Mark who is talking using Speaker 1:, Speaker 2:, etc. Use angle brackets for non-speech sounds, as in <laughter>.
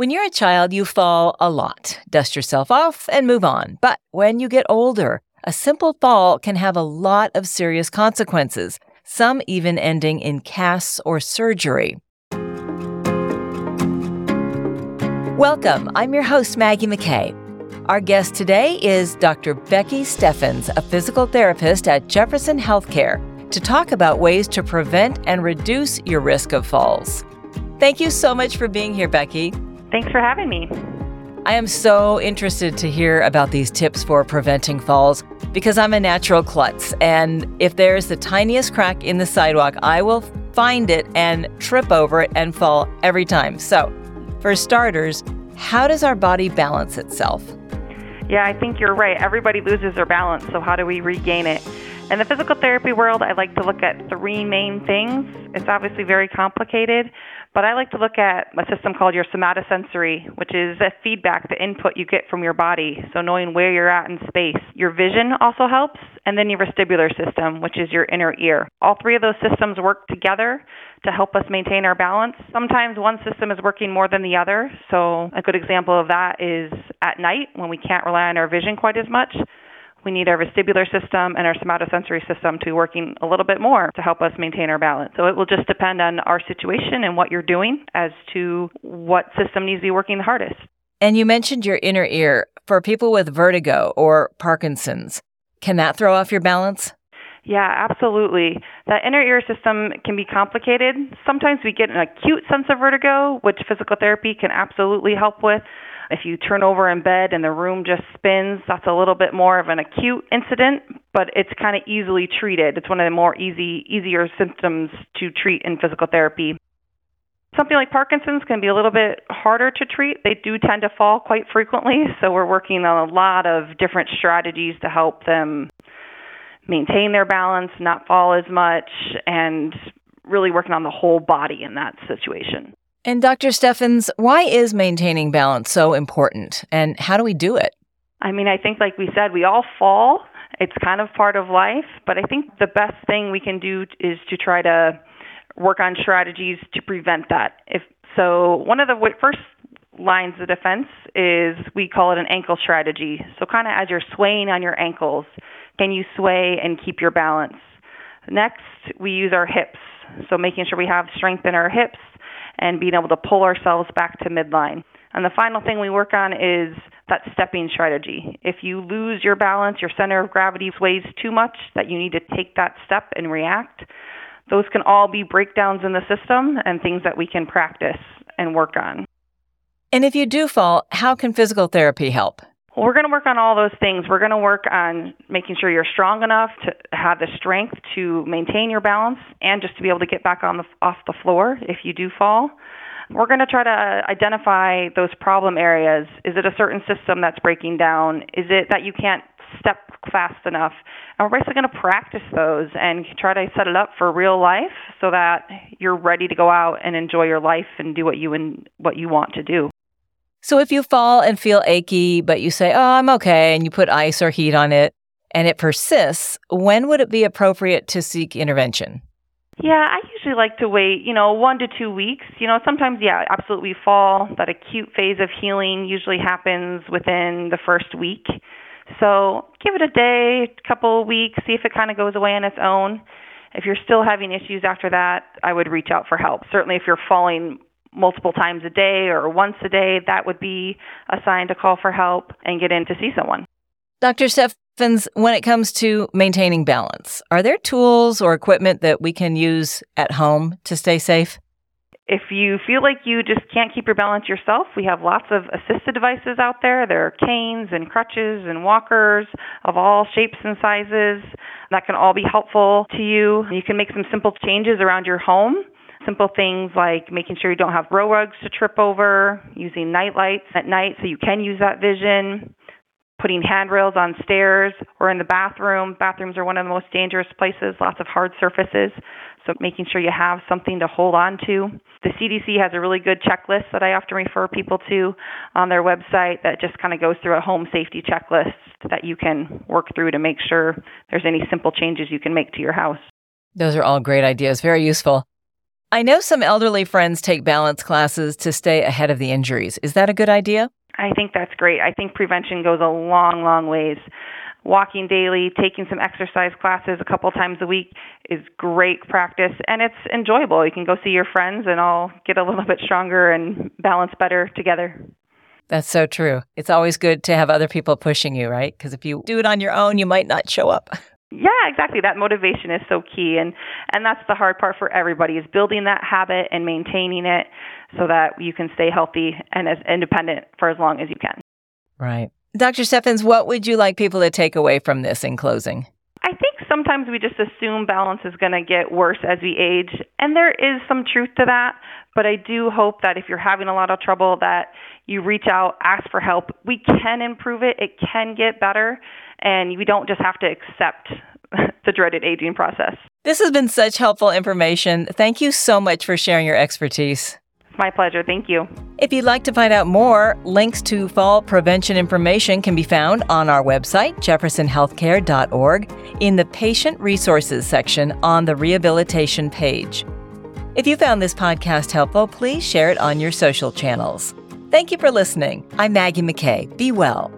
Speaker 1: When you're a child, you fall a lot, dust yourself off, and move on. But when you get older, a simple fall can have a lot of serious consequences, some even ending in casts or surgery. Welcome. I'm your host, Maggie McKay. Our guest today is Dr. Becky Steffens, a physical therapist at Jefferson Healthcare, to talk about ways to prevent and reduce your risk of falls. Thank you so much for being here, Becky.
Speaker 2: Thanks for having me.
Speaker 1: I am so interested to hear about these tips for preventing falls because I'm a natural klutz. And if there's the tiniest crack in the sidewalk, I will find it and trip over it and fall every time. So, for starters, how does our body balance itself?
Speaker 2: Yeah, I think you're right. Everybody loses their balance, so how do we regain it? In the physical therapy world, I like to look at three main things. It's obviously very complicated, but I like to look at a system called your somatosensory, which is the feedback, the input you get from your body. So knowing where you're at in space. Your vision also helps, and then your vestibular system, which is your inner ear. All three of those systems work together to help us maintain our balance. Sometimes one system is working more than the other. So a good example of that is at night when we can't rely on our vision quite as much we need our vestibular system and our somatosensory system to be working a little bit more to help us maintain our balance. So it will just depend on our situation and what you're doing as to what system needs to be working the hardest.
Speaker 1: And you mentioned your inner ear. For people with vertigo or Parkinson's, can that throw off your balance?
Speaker 2: Yeah, absolutely. That inner ear system can be complicated. Sometimes we get an acute sense of vertigo, which physical therapy can absolutely help with. If you turn over in bed and the room just spins, that's a little bit more of an acute incident, but it's kind of easily treated. It's one of the more easy easier symptoms to treat in physical therapy. Something like Parkinson's can be a little bit harder to treat. They do tend to fall quite frequently, so we're working on a lot of different strategies to help them maintain their balance, not fall as much, and really working on the whole body in that situation.
Speaker 1: And Dr. Steffens, why is maintaining balance so important and how do we do it?
Speaker 2: I mean, I think, like we said, we all fall. It's kind of part of life, but I think the best thing we can do is to try to work on strategies to prevent that. If so, one of the first lines of defense is we call it an ankle strategy. So, kind of as you're swaying on your ankles, can you sway and keep your balance? Next, we use our hips. So, making sure we have strength in our hips and being able to pull ourselves back to midline. And the final thing we work on is that stepping strategy. If you lose your balance, your center of gravity sways too much that you need to take that step and react, those can all be breakdowns in the system and things that we can practice and work on.
Speaker 1: And if you do fall, how can physical therapy help?
Speaker 2: We're going to work on all those things. We're going to work on making sure you're strong enough to have the strength to maintain your balance and just to be able to get back on the off the floor if you do fall. We're going to try to uh, identify those problem areas. Is it a certain system that's breaking down? Is it that you can't step fast enough? And we're basically going to practice those and try to set it up for real life so that you're ready to go out and enjoy your life and do what you and what you want to do.
Speaker 1: So if you fall and feel achy, but you say, oh, I'm okay, and you put ice or heat on it, and it persists, when would it be appropriate to seek intervention?
Speaker 2: Yeah, I usually like to wait, you know, one to two weeks. You know, sometimes, yeah, absolutely fall. That acute phase of healing usually happens within the first week. So give it a day, a couple weeks, see if it kind of goes away on its own. If you're still having issues after that, I would reach out for help. Certainly, if you're falling multiple times a day or once a day, that would be a sign to call for help and get in to see someone.
Speaker 1: Dr. Steffens, when it comes to maintaining balance, are there tools or equipment that we can use at home to stay safe?
Speaker 2: If you feel like you just can't keep your balance yourself, we have lots of assisted devices out there. There are canes and crutches and walkers of all shapes and sizes that can all be helpful to you. You can make some simple changes around your home Simple things like making sure you don't have row rugs to trip over, using night lights at night so you can use that vision, putting handrails on stairs or in the bathroom. Bathrooms are one of the most dangerous places, lots of hard surfaces. So making sure you have something to hold on to. The CDC has a really good checklist that I often refer people to on their website that just kind of goes through a home safety checklist that you can work through to make sure there's any simple changes you can make to your house.
Speaker 1: Those are all great ideas, very useful. I know some elderly friends take balance classes to stay ahead of the injuries. Is that a good idea?
Speaker 2: I think that's great. I think prevention goes a long, long ways. Walking daily, taking some exercise classes a couple times a week is great practice and it's enjoyable. You can go see your friends and all get a little <laughs> bit stronger and balance better together.
Speaker 1: That's so true. It's always good to have other people pushing you, right? Because if you do it on your own, you might not show up. <laughs>
Speaker 2: Yeah, exactly. That motivation is so key and and that's the hard part for everybody is building that habit and maintaining it so that you can stay healthy and as independent for as long as you can.
Speaker 1: Right. Dr. Steffens, what would you like people to take away from this in closing?
Speaker 2: I think sometimes we just assume balance is going to get worse as we age, and there is some truth to that. But I do hope that if you're having a lot of trouble, that you reach out, ask for help. We can improve it. It can get better, and we don't just have to accept <laughs> the dreaded aging process.
Speaker 1: This has been such helpful information. Thank you so much for sharing your expertise.
Speaker 2: It's my pleasure. Thank you.
Speaker 1: If you'd like to find out more, links to fall prevention information can be found on our website, jeffersonhealthcare.org, in the Patient Resources section on the Rehabilitation page. If you found this podcast helpful, please share it on your social channels. Thank you for listening. I'm Maggie McKay. Be well.